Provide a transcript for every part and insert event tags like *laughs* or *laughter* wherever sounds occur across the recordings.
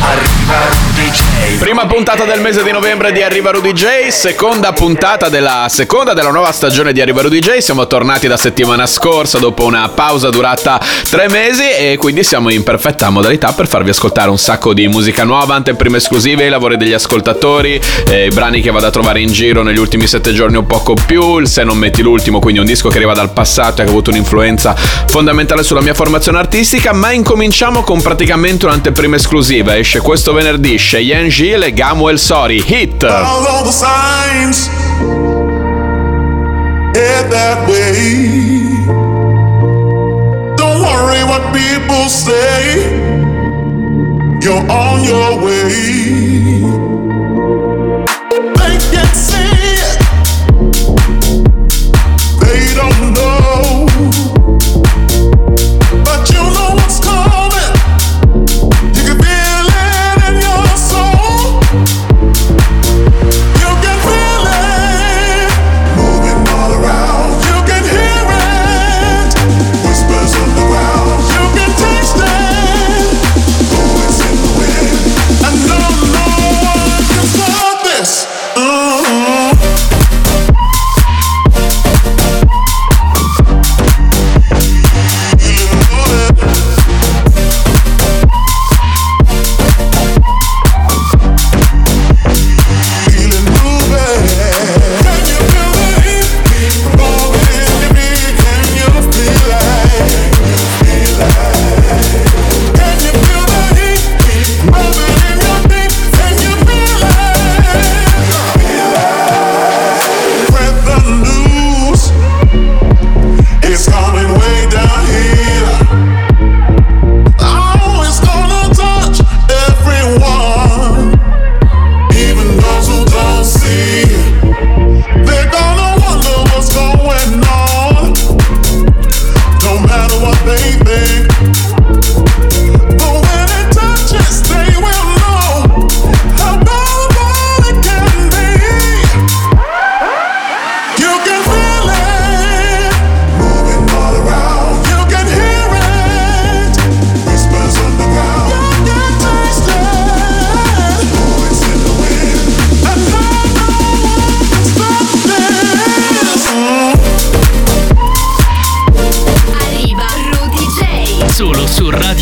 Arriva Rudy J. Prima puntata del mese di novembre di Arriva Rudy J, seconda puntata della seconda della nuova stagione di Arriva Rudy J. Siamo tornati la settimana scorsa dopo una pausa durata tre mesi e quindi siamo in perfetta modalità per farvi ascoltare un sacco di musica nuova, anteprime esclusive, i lavori degli ascoltatori, eh, i brani che vado a trovare in giro negli ultimi sette giorni un poco più, il Se non metti l'ultimo, quindi un disco che arriva dal passato e che ha avuto un'influenza fondamentale sulla mia formazione artistica, ma incominciamo con praticamente un'anteprima esclusiva. Esce questo venerdì Cheyenne Gil e Gamuel Sori, Hit! All of the people say. You're on your way.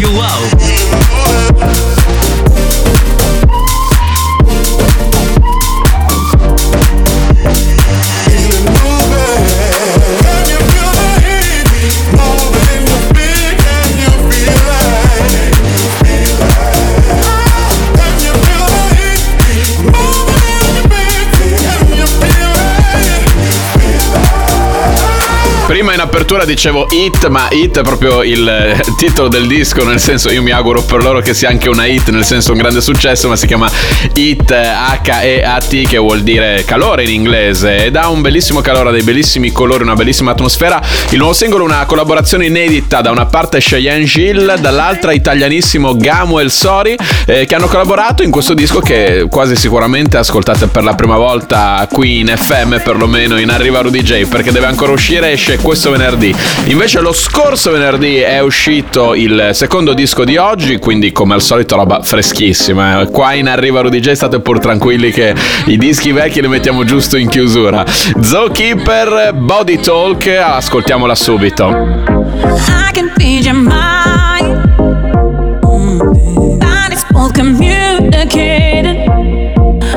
Su Radio apertura dicevo hit, ma hit è proprio il eh, titolo del disco, nel senso io mi auguro per loro che sia anche una hit, nel senso un grande successo, ma si chiama Hit H-E-A-T che vuol dire calore in inglese ed ha un bellissimo calore, dei bellissimi colori, una bellissima atmosfera. Il nuovo singolo è una collaborazione inedita, da una parte Cheyenne Gil, dall'altra italianissimo Gamuel Sori, eh, che hanno collaborato in questo disco che quasi sicuramente ascoltate per la prima volta qui in FM, perlomeno in Arriva Rudy J, perché deve ancora uscire, esce questo venerdì. Invece lo scorso venerdì è uscito il secondo disco di oggi, quindi come al solito roba freschissima. eh. Qua in Arriva Rudy J state pur tranquilli che i dischi vecchi li mettiamo giusto in chiusura. Zookeeper, Body Talk, ascoltiamola subito. I can read your mind. Bodies both communicating.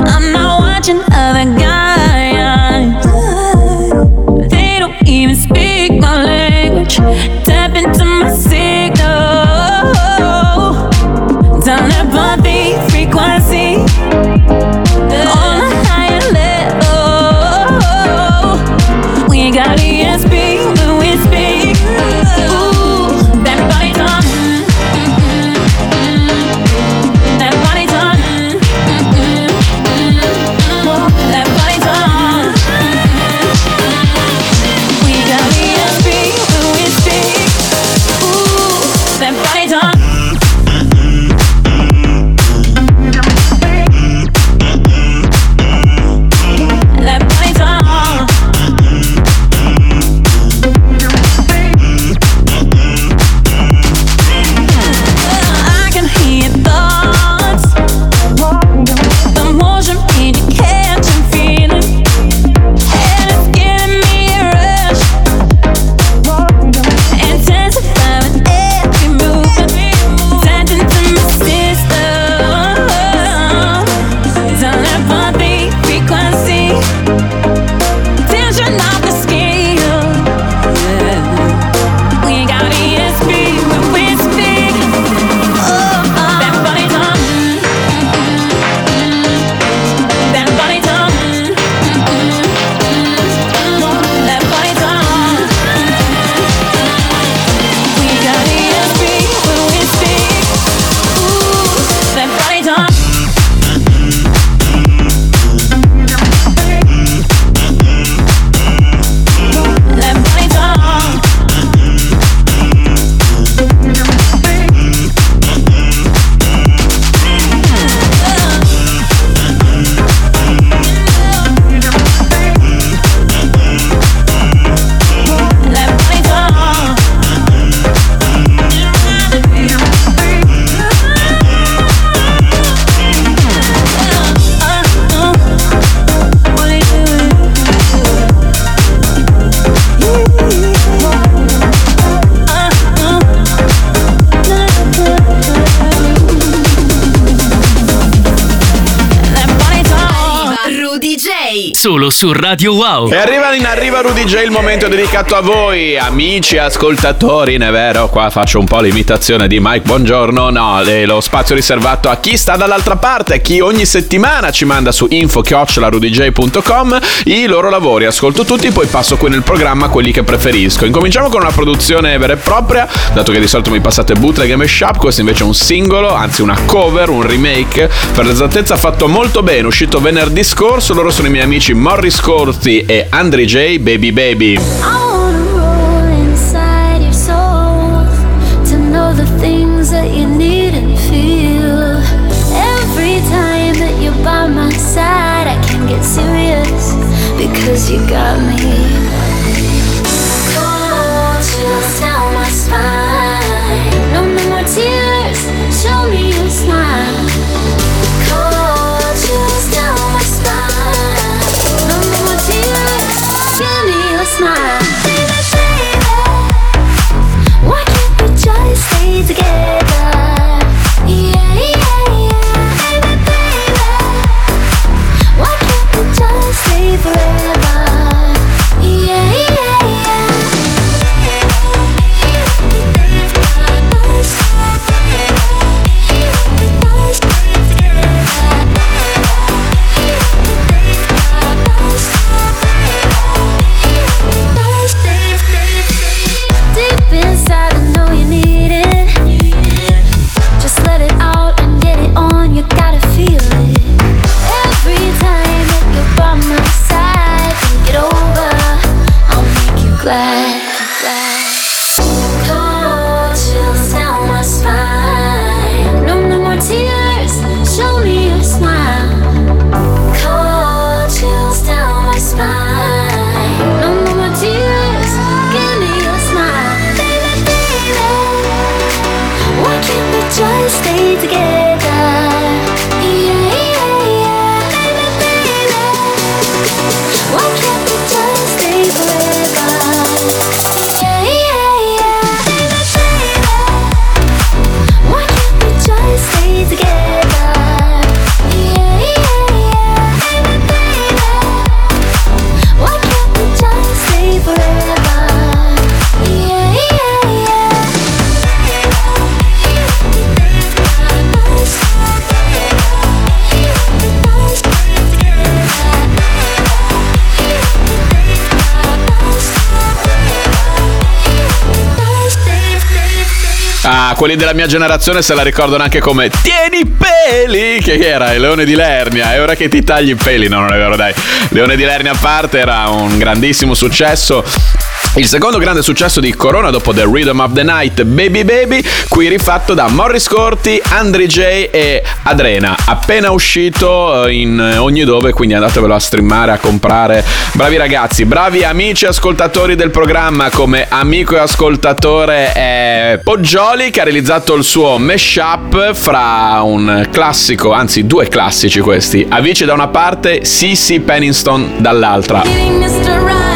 I'm not watching other guys. Solo su Radio Wow. E arriva in arriva Rudy J il momento dedicato a voi, amici ascoltatori, non è vero? Qua faccio un po' l'imitazione di Mike Buongiorno. No, lo spazio riservato a chi sta dall'altra parte, a chi ogni settimana ci manda su info-rudyj.com i loro lavori. Ascolto tutti, poi passo qui nel programma quelli che preferisco. Incominciamo con una produzione vera e propria, dato che di solito mi passate bootleg e mashup, questo invece è un singolo, anzi una cover, un remake. Per l'esattezza fatto molto bene, uscito venerdì scorso, loro sono i miei amici Morris Corti e Andre J Baby Baby. I wanna roll inside quelli della mia generazione se la ricordano anche come Tieni peli, che era il Leone di Lernia. E ora che ti tagli i peli, no, non è vero, dai. Leone di Lernia a parte era un grandissimo successo. Il secondo grande successo di Corona dopo The Rhythm of the Night, Baby Baby, qui rifatto da Morris Corti, Andre J e Adrena. Appena uscito eh, in ogni dove, quindi andatevelo a streamare, a comprare. Bravi ragazzi, bravi amici ascoltatori del programma, come amico e ascoltatore è Poggioli che ha realizzato il suo mashup fra un classico, anzi due classici questi. Avicii da una parte, Sissy Penniston dall'altra.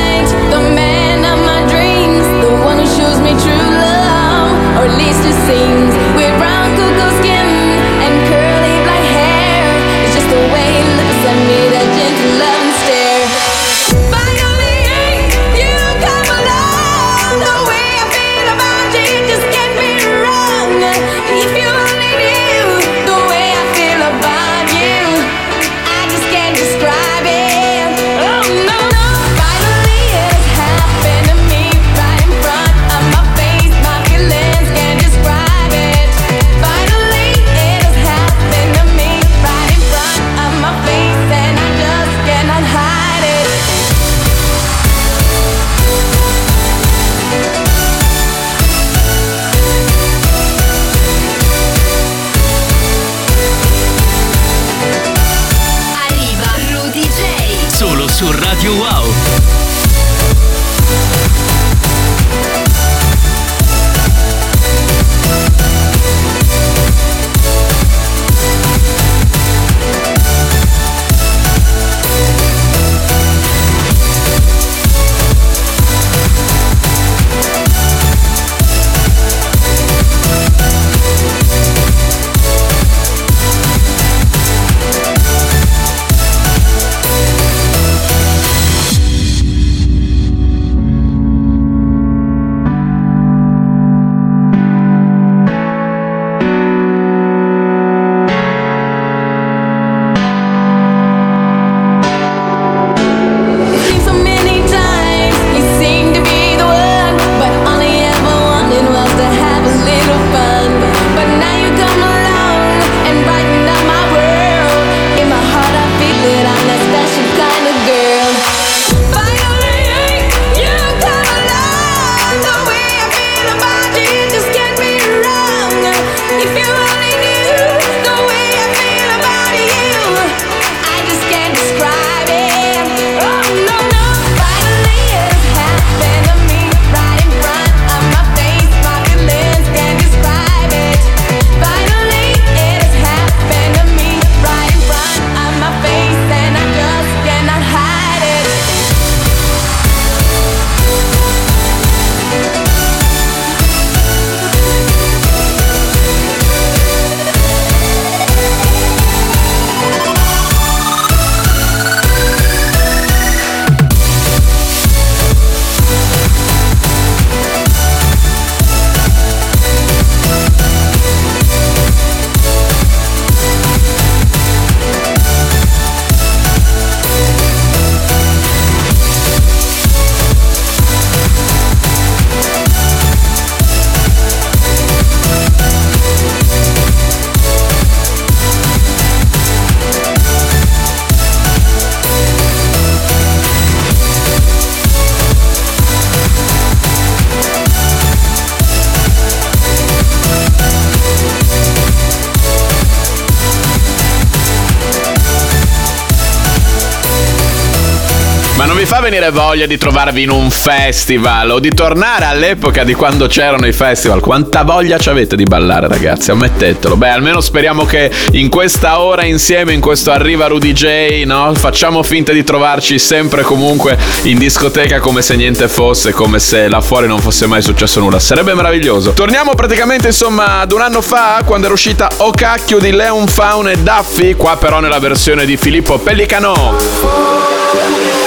Venire voglia di trovarvi in un festival o di tornare all'epoca di quando c'erano i festival? Quanta voglia ci avete di ballare, ragazzi? Ammettetelo. Beh, almeno speriamo che in questa ora insieme, in questo Arriva Rudy J, no? Facciamo finta di trovarci sempre comunque in discoteca come se niente fosse, come se là fuori non fosse mai successo nulla. Sarebbe meraviglioso. Torniamo praticamente, insomma, ad un anno fa, quando era uscita O cacchio di Leon Faun e Duffy, qua però nella versione di Filippo Pellicano.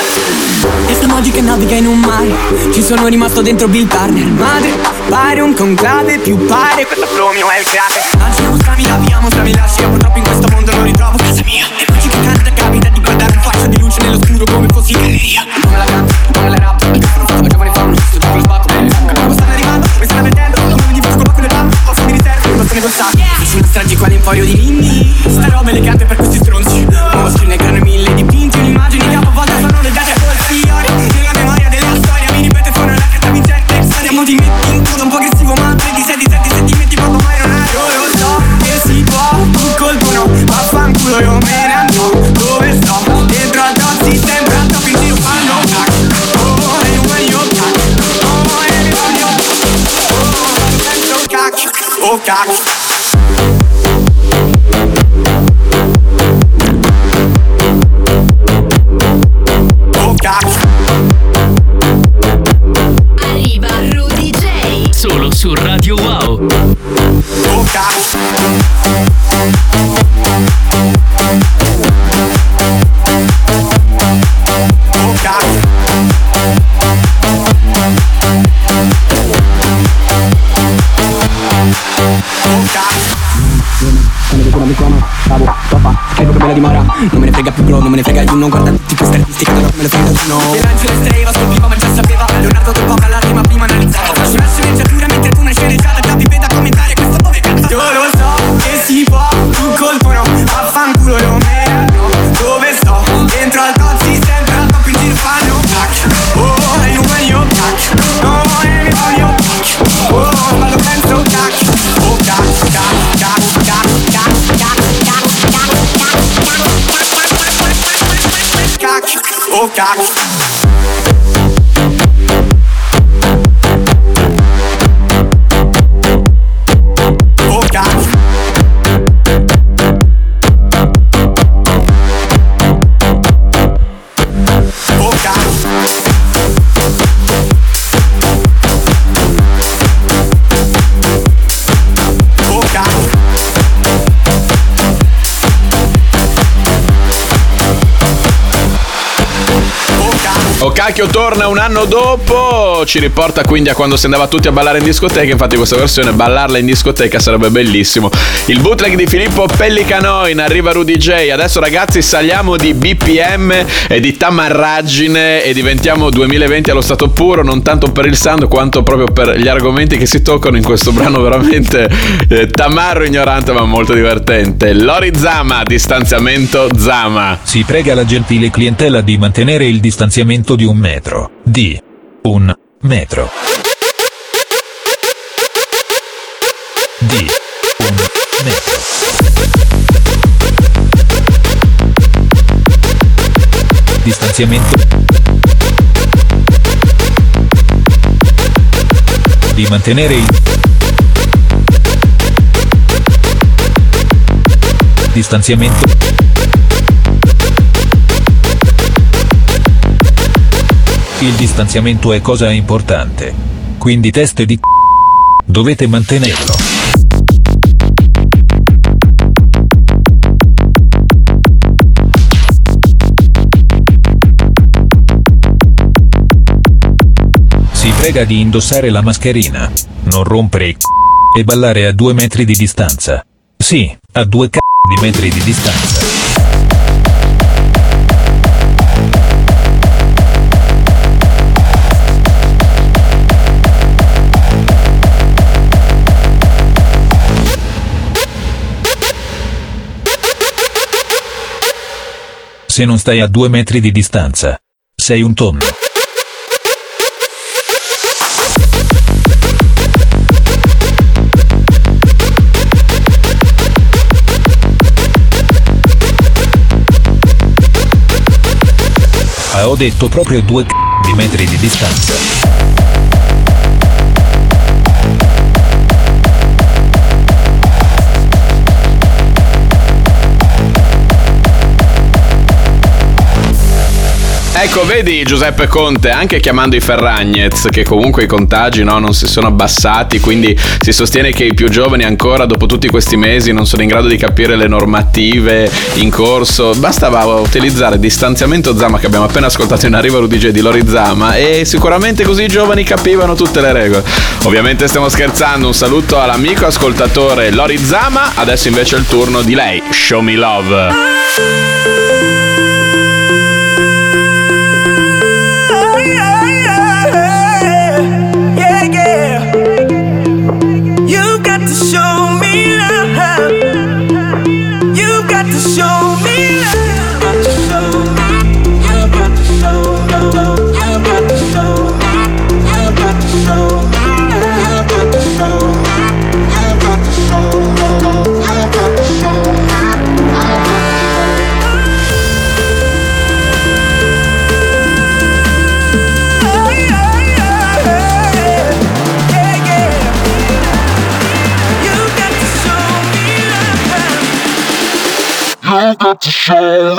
Questa magica naviga in un mare. Ci sono rimasto dentro Bill Turner. Madre, pare un conclave Più pare questo flow mio è il crack Lanciamo strami, laviamo strami lasci Purtroppo in questo mondo non ritrovo casa mia. E magica canta capita di guardare un faccio di luce nell'oscuro come fossi galleria. Come la canto, come la rap Il microfono fatto da giovane fa un giusto Dopo lo sbacco, bene Come stanno arrivando, mi stanno vedendo. Come mi faccio con le palme Posso mi riservo, non bastone col sacco Faccio una strage quale emporio di ninni Sta roba elegante per questi stronzi Rock. Frega più bro, non me ne frega non guarda artisti che non me ne frega no cacchio cacchio torna un anno dopo, ci riporta quindi a quando si andava tutti a ballare in discoteca, infatti questa versione ballarla in discoteca sarebbe bellissimo. Il bootleg di Filippo Pellicano in arriva Rudy J. Adesso ragazzi saliamo di BPM e di tamarraggine e diventiamo 2020 allo stato puro, non tanto per il sound quanto proprio per gli argomenti che si toccano in questo brano veramente eh, tamarro ignorante ma molto divertente. Lori Zama, distanziamento Zama. Si prega la gentile clientela di mantenere il distanziamento di un metro. Di un metro. Di un metro. Distanziamento. Di mantenere il distanziamento. Il distanziamento è cosa importante. Quindi teste di c***o. dovete mantenerlo. Si prega di indossare la mascherina, non rompere i c***o e ballare a due metri di distanza. Sì, a due c***o di metri di distanza. Se non stai a due metri di distanza, sei un tonno. A Raga ho detto proprio due c***o di metri di distanza. Ecco, vedi Giuseppe Conte, anche chiamando i Ferragnez, che comunque i contagi no, non si sono abbassati, quindi si sostiene che i più giovani ancora dopo tutti questi mesi non sono in grado di capire le normative in corso. Bastava utilizzare distanziamento Zama che abbiamo appena ascoltato in arrivo Rudy J di Lori Zama e sicuramente così i giovani capivano tutte le regole. Ovviamente stiamo scherzando, un saluto all'amico ascoltatore Lori Zama, adesso invece è il turno di lei, Show Me Love. Show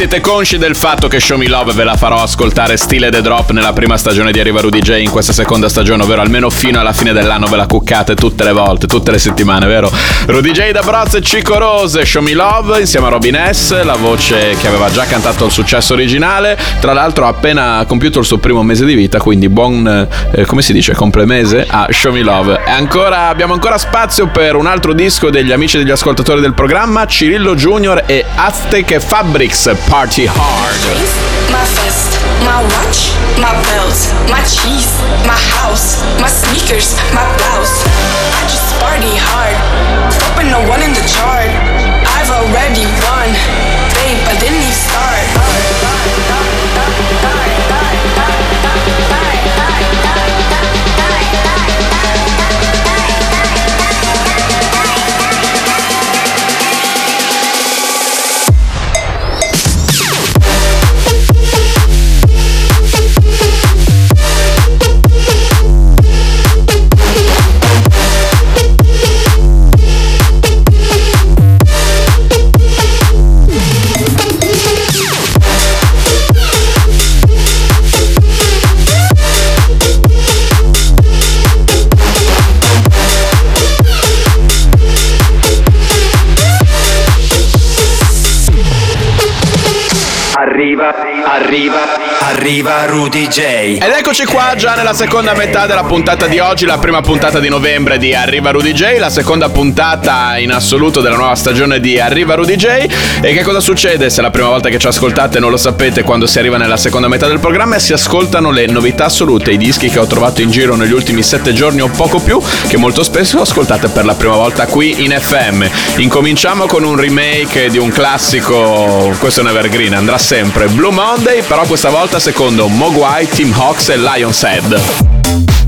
siete consci del fatto che Show Me Love ve la farò ascoltare stile The Drop nella prima stagione di Arriva Rudy J in questa seconda stagione, ovvero almeno fino alla fine dell'anno ve la cuccate tutte le volte, tutte le settimane, vero? Rudy J da Broz e Cico Rose, Show Me Love insieme a Robin S, la voce che aveva già cantato il successo originale, tra l'altro ha appena compiuto il suo primo mese di vita, quindi buon, eh, come si dice, complemese a Show Me Love. E ancora, abbiamo ancora spazio per un altro disco degli amici degli ascoltatori del programma, Cirillo Junior e Aztec Fabrics Party Hard. My vest, my watch, my belt, my cheese, my house, my sneakers, my blouse. I just party hard, Arriva, arriva Rudy J. Ed eccoci qua già nella seconda metà della puntata di oggi, la prima puntata di novembre di Arriva Rudy J, la seconda puntata in assoluto della nuova stagione di Arriva Rudy J. E che cosa succede se la prima volta che ci ascoltate non lo sapete quando si arriva nella seconda metà del programma e si ascoltano le novità assolute, i dischi che ho trovato in giro negli ultimi sette giorni o poco più, che molto spesso ascoltate per la prima volta qui in FM. Incominciamo con un remake di un classico, questo è un evergreen, andrà sempre, Blue Monday, però questa volta secondo Mogwai, Team Hawks e Lion's Head.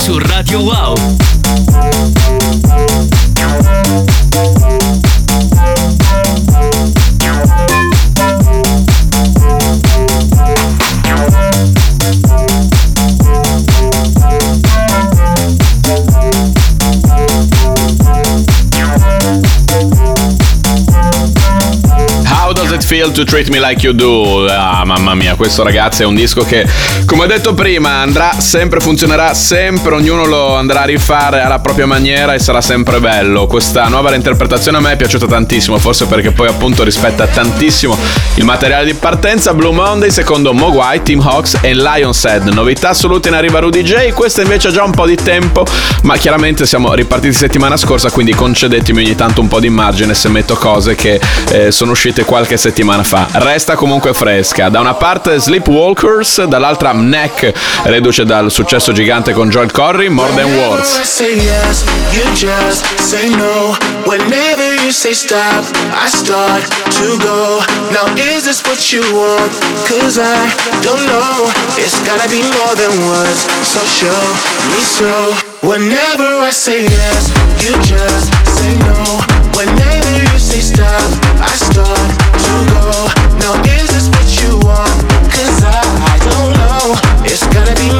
Su Radio Wow. Feel to treat me like you do? Ah, mamma mia, questo ragazzi è un disco che, come ho detto prima, andrà sempre, funzionerà sempre, ognuno lo andrà a rifare alla propria maniera e sarà sempre bello. Questa nuova reinterpretazione a me è piaciuta tantissimo, forse perché poi appunto rispetta tantissimo il materiale di partenza. Blue Monday secondo Mogwai, Team Hawks e Lion's Head. Novità assolute in arriva Rudy J, questa invece ha già un po' di tempo, ma chiaramente siamo ripartiti settimana scorsa, quindi concedetemi ogni tanto un po' di margine se metto cose che eh, sono uscite qualche settimana settimana fa. Resta comunque fresca. Da una parte Sleepwalkers, dall'altra Mneck, reduce dal successo gigante con Joel Corry, More Than Words. Whenever I say yes, you just say no. Whenever It's gotta be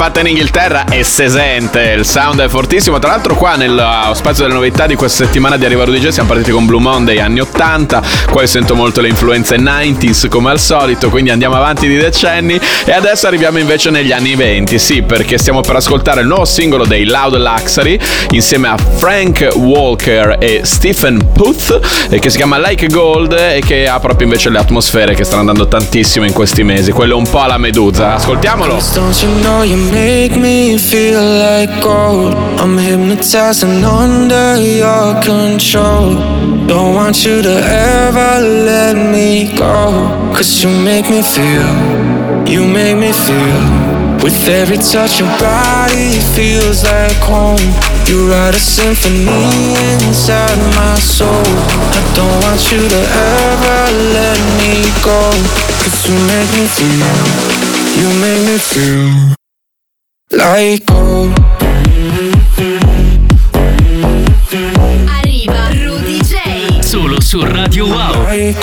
fatta in Inghilterra e sesente, il sound è fortissimo. Tra l'altro qua nel uh, spazio delle novità di questa settimana di Arrivaro DJ siamo partiti con Blue Monday anni 80, qua sento molto le influenze 90s come al solito, quindi andiamo avanti di decenni e adesso arriviamo invece negli anni 20, sì, perché stiamo per ascoltare il nuovo singolo dei Loud Luxury insieme a Frank Walker e Stephen Puth eh, che si chiama Like Gold e che ha proprio invece le atmosfere che stanno andando tantissimo in questi mesi, quello un po' alla medusa. Ascoltiamolo. Make me feel like gold? I'm hypnotized and under your control. Don't want you to ever let me go. Cause you make me feel, you make me feel. With every touch, your body feels like home. You write a symphony inside my soul. I don't want you to ever let me go. Cause you make me feel, you make me feel like gold. Arriva Rudy J. Solo su Radio Wow. Like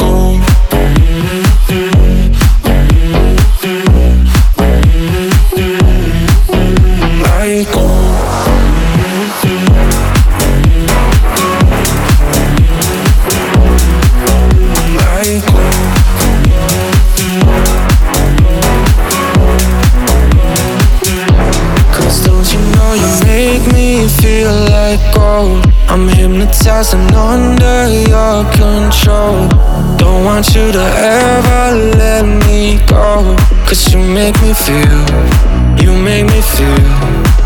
want you to ever let me go. Cause you make me feel, you make me feel.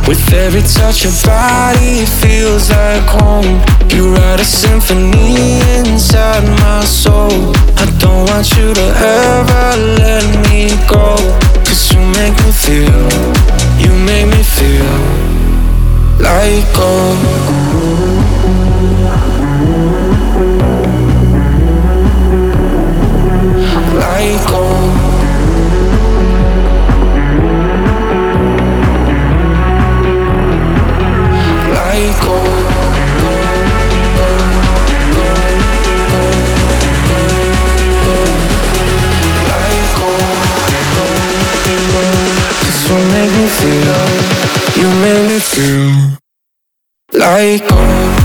With every touch your body it feels like home. You write a symphony inside my soul. I don't want you to ever let me go. Cause you make me feel, you make me feel like gold feel like gold.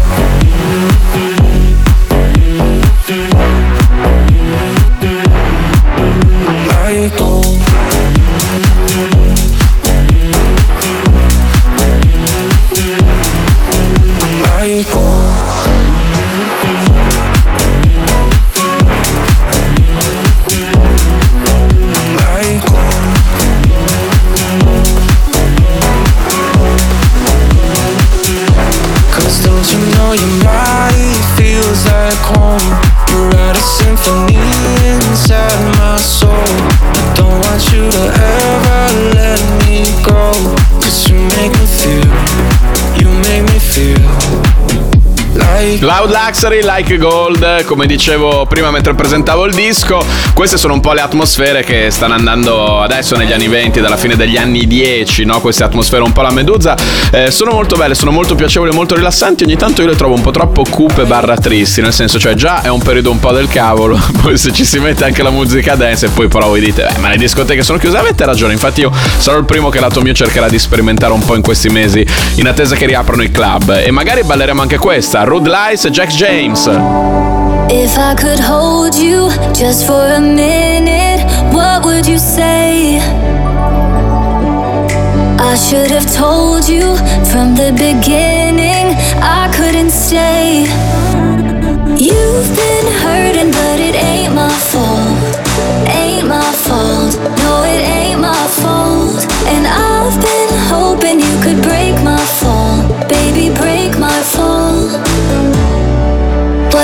At a like Loud Luxury, Like Gold, come dicevo prima mentre presentavo il disco, queste sono un po' le atmosfere che stanno andando adesso negli anni 20, dalla fine degli anni 10, no? queste atmosfere un po' la medusa, eh, sono molto belle, sono molto piacevoli, molto rilassanti, ogni tanto io le trovo un po' troppo cupe barra tristi, nel senso cioè già è un periodo un po' del cavolo, *laughs* poi se ci si mette anche la musica dance e poi però voi dite, beh ma le discoteche sono chiuse, avete ragione, infatti io sarò il primo che lato mio cercherà di sperimentare un po' in questi mesi, in attesa che riaprano i club. E magari balleremo anche questa, Rude Lies e Jack James. If I could hold you just for a minute, what would you say? I should have told you from the beginning I couldn't stay. You've been hurting, but it ain't my fault. Ain't my fault. No, it ain't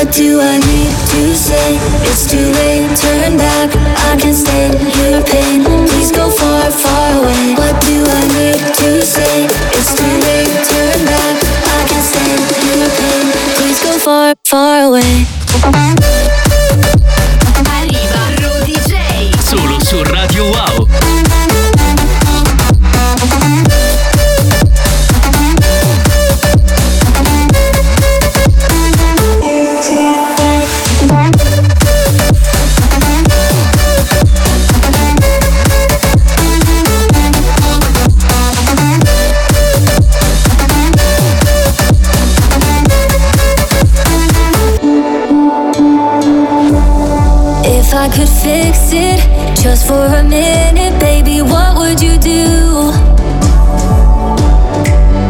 What do I need to say? It's too late, turn back. I can stand your pain. Please go far, far away. What do I need to say? It's too late, turn back. I can stand your pain. Please go far, far away. Could fix it just for a minute, baby, what would you do?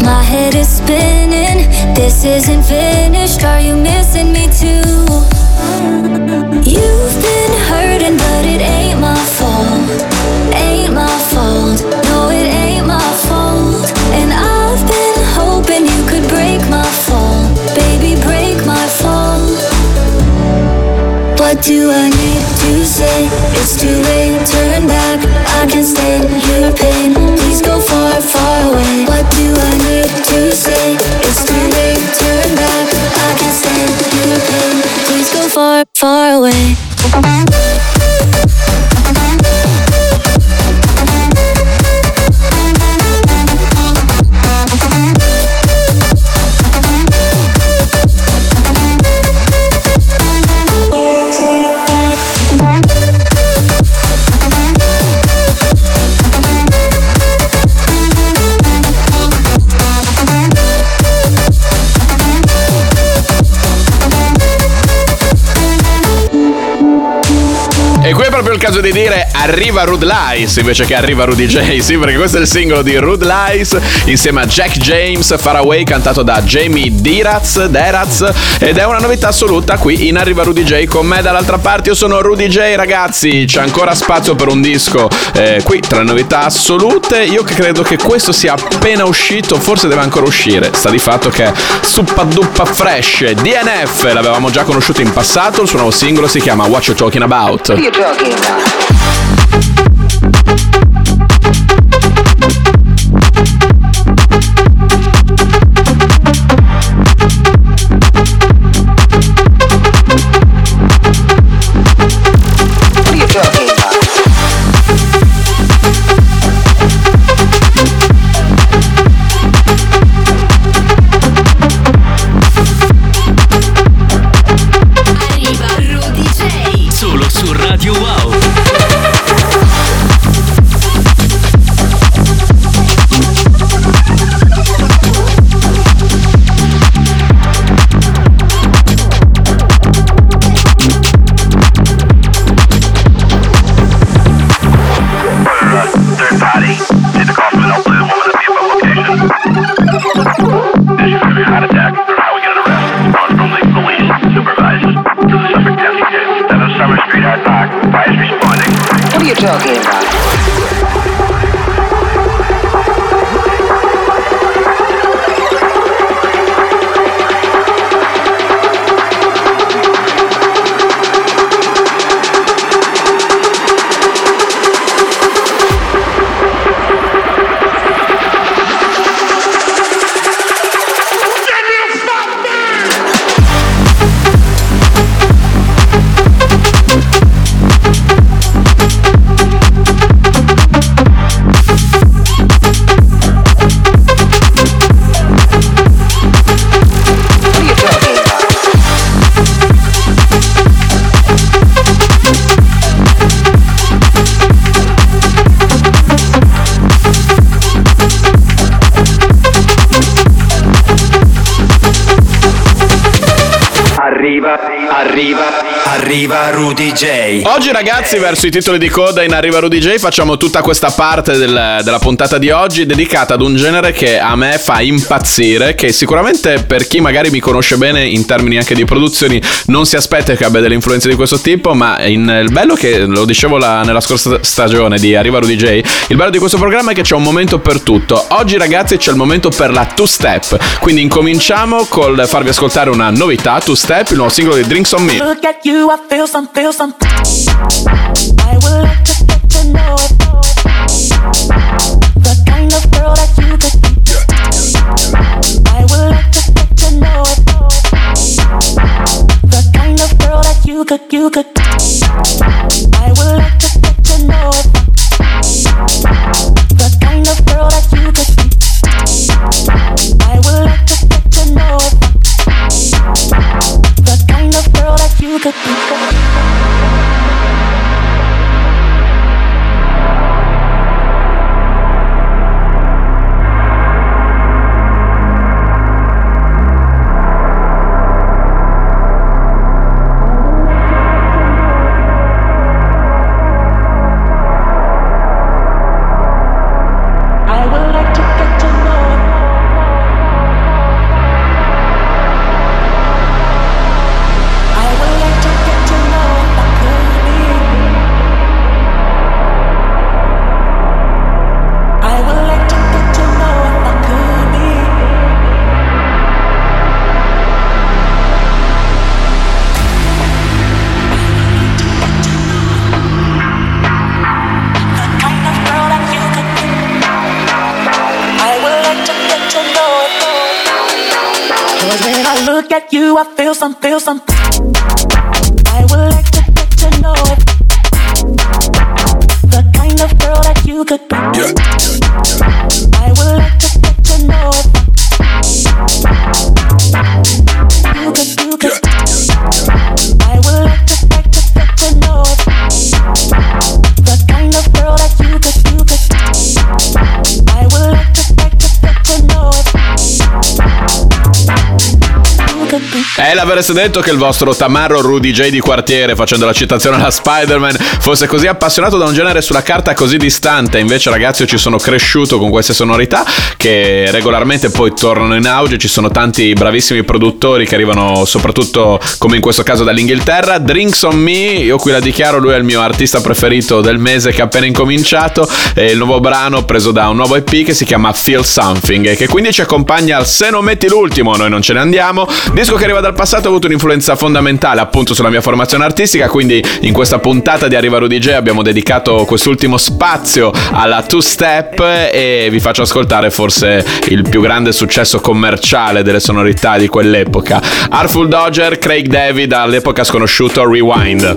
My head is spinning, this isn't finished. Are you missing me too? You've been hurting, but it ain't my fault. Ain't my fault. No, it ain't my fault. And I've been hoping you could break my fall. Baby, break my fall. What do I arriva Rude Lies invece che arriva Rudy J, *laughs* sì, perché questo è il singolo di Rude Lies insieme a Jack James, Far Away, cantato da Jamie Diraz, Deraz, ed è una novità assoluta qui in Arriva Rudy J con me dall'altra parte. Io sono Rudy J, ragazzi, c'è ancora spazio per un disco eh, qui tra novità assolute. Io credo che questo sia appena uscito, forse deve ancora uscire. Sta di fatto che è suppa duppa fresh. DNF l'avevamo già conosciuto in passato, il suo nuovo singolo si chiama What You Talking About. Arriva thank you arriva, arriva Rudy J. Oggi ragazzi verso i titoli di coda in Arriva Rudy J facciamo tutta questa parte del- della puntata di oggi dedicata ad un genere che a me fa impazzire, che sicuramente per chi magari mi conosce bene in termini anche di produzioni non si aspetta che abbia delle influenze di questo tipo, ma in- il bello che lo dicevo la- nella scorsa stagione di Arriva Rudy J, il bello di questo programma è che c'è un momento per tutto. Oggi ragazzi c'è il momento per la two step, quindi incominciamo col farvi ascoltare una novità, two step, il nuovo singolo di Drinks on Me. Look at you, I feel some, feel some. I would like to get to know. The kind of girl that you could be. I would like to get to know. The kind of girl that you could, you could. L'avreste detto che il vostro tamarro Rudy J di quartiere, facendo la citazione alla Spider-Man, fosse così appassionato da un genere sulla carta così distante. Invece, ragazzi, io ci sono cresciuto con queste sonorità che regolarmente poi tornano in auge. Ci sono tanti bravissimi produttori che arrivano, soprattutto come in questo caso dall'Inghilterra. Drinks on Me, io qui la dichiaro, lui è il mio artista preferito del mese che ha appena incominciato. È il nuovo brano preso da un nuovo EP che si chiama Feel Something e che quindi ci accompagna al Se non metti l'ultimo, noi non ce ne andiamo. Disco che arriva dal passato avuto un'influenza fondamentale appunto sulla mia formazione artistica, quindi in questa puntata di Arriva Rudy J abbiamo dedicato quest'ultimo spazio alla two step e vi faccio ascoltare forse il più grande successo commerciale delle sonorità di quell'epoca. Artful Dodger, Craig David all'epoca sconosciuto Rewind.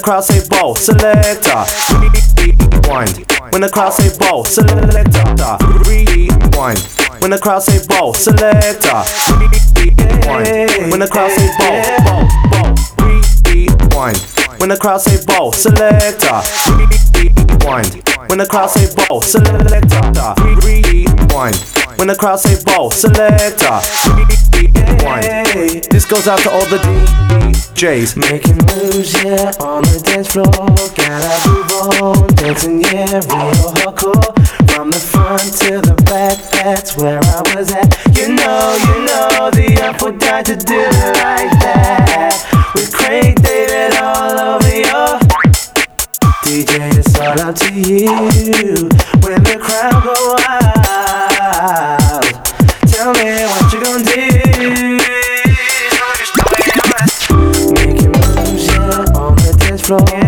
Crowd say ball, selector. Rewind. When the crowd say ball, selector. Rewind. When the crowd say ball, selector. Rewind. When the crowd say ball, ball, ball. Rewind. When the crowd say ball, selector. Rewind. When the crowd say ball, selector. Rewind. When the crowd say ball, selector. Rewind. This goes out to all the DJs. Making moves, yeah, on the dance floor. Gotta move on, dancing, yeah, real hardcore. From the front to the back, that's where I was at. You know, you know, the up would die to do like that. With Craig David all over your DJ, it's all up to you. When the crowd go wild, tell me what you gonna do. Making moves, yeah, on the dance floor.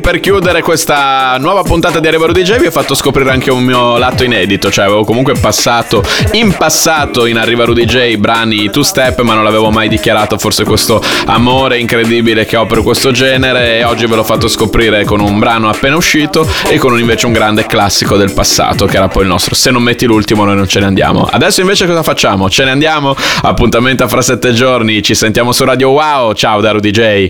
Per chiudere questa nuova puntata di Arrivaro DJ vi ho fatto scoprire anche un mio lato inedito, cioè avevo comunque passato in passato in Arrivaro DJ brani two step, ma non l'avevo mai dichiarato, forse questo amore incredibile che ho per questo genere e oggi ve l'ho fatto scoprire con un brano appena uscito e con invece un grande classico del passato che era poi il nostro Se non metti l'ultimo noi non ce ne andiamo. Adesso invece cosa facciamo? Ce ne andiamo? Appuntamento fra sette giorni, ci sentiamo su Radio Wow, ciao da DJ.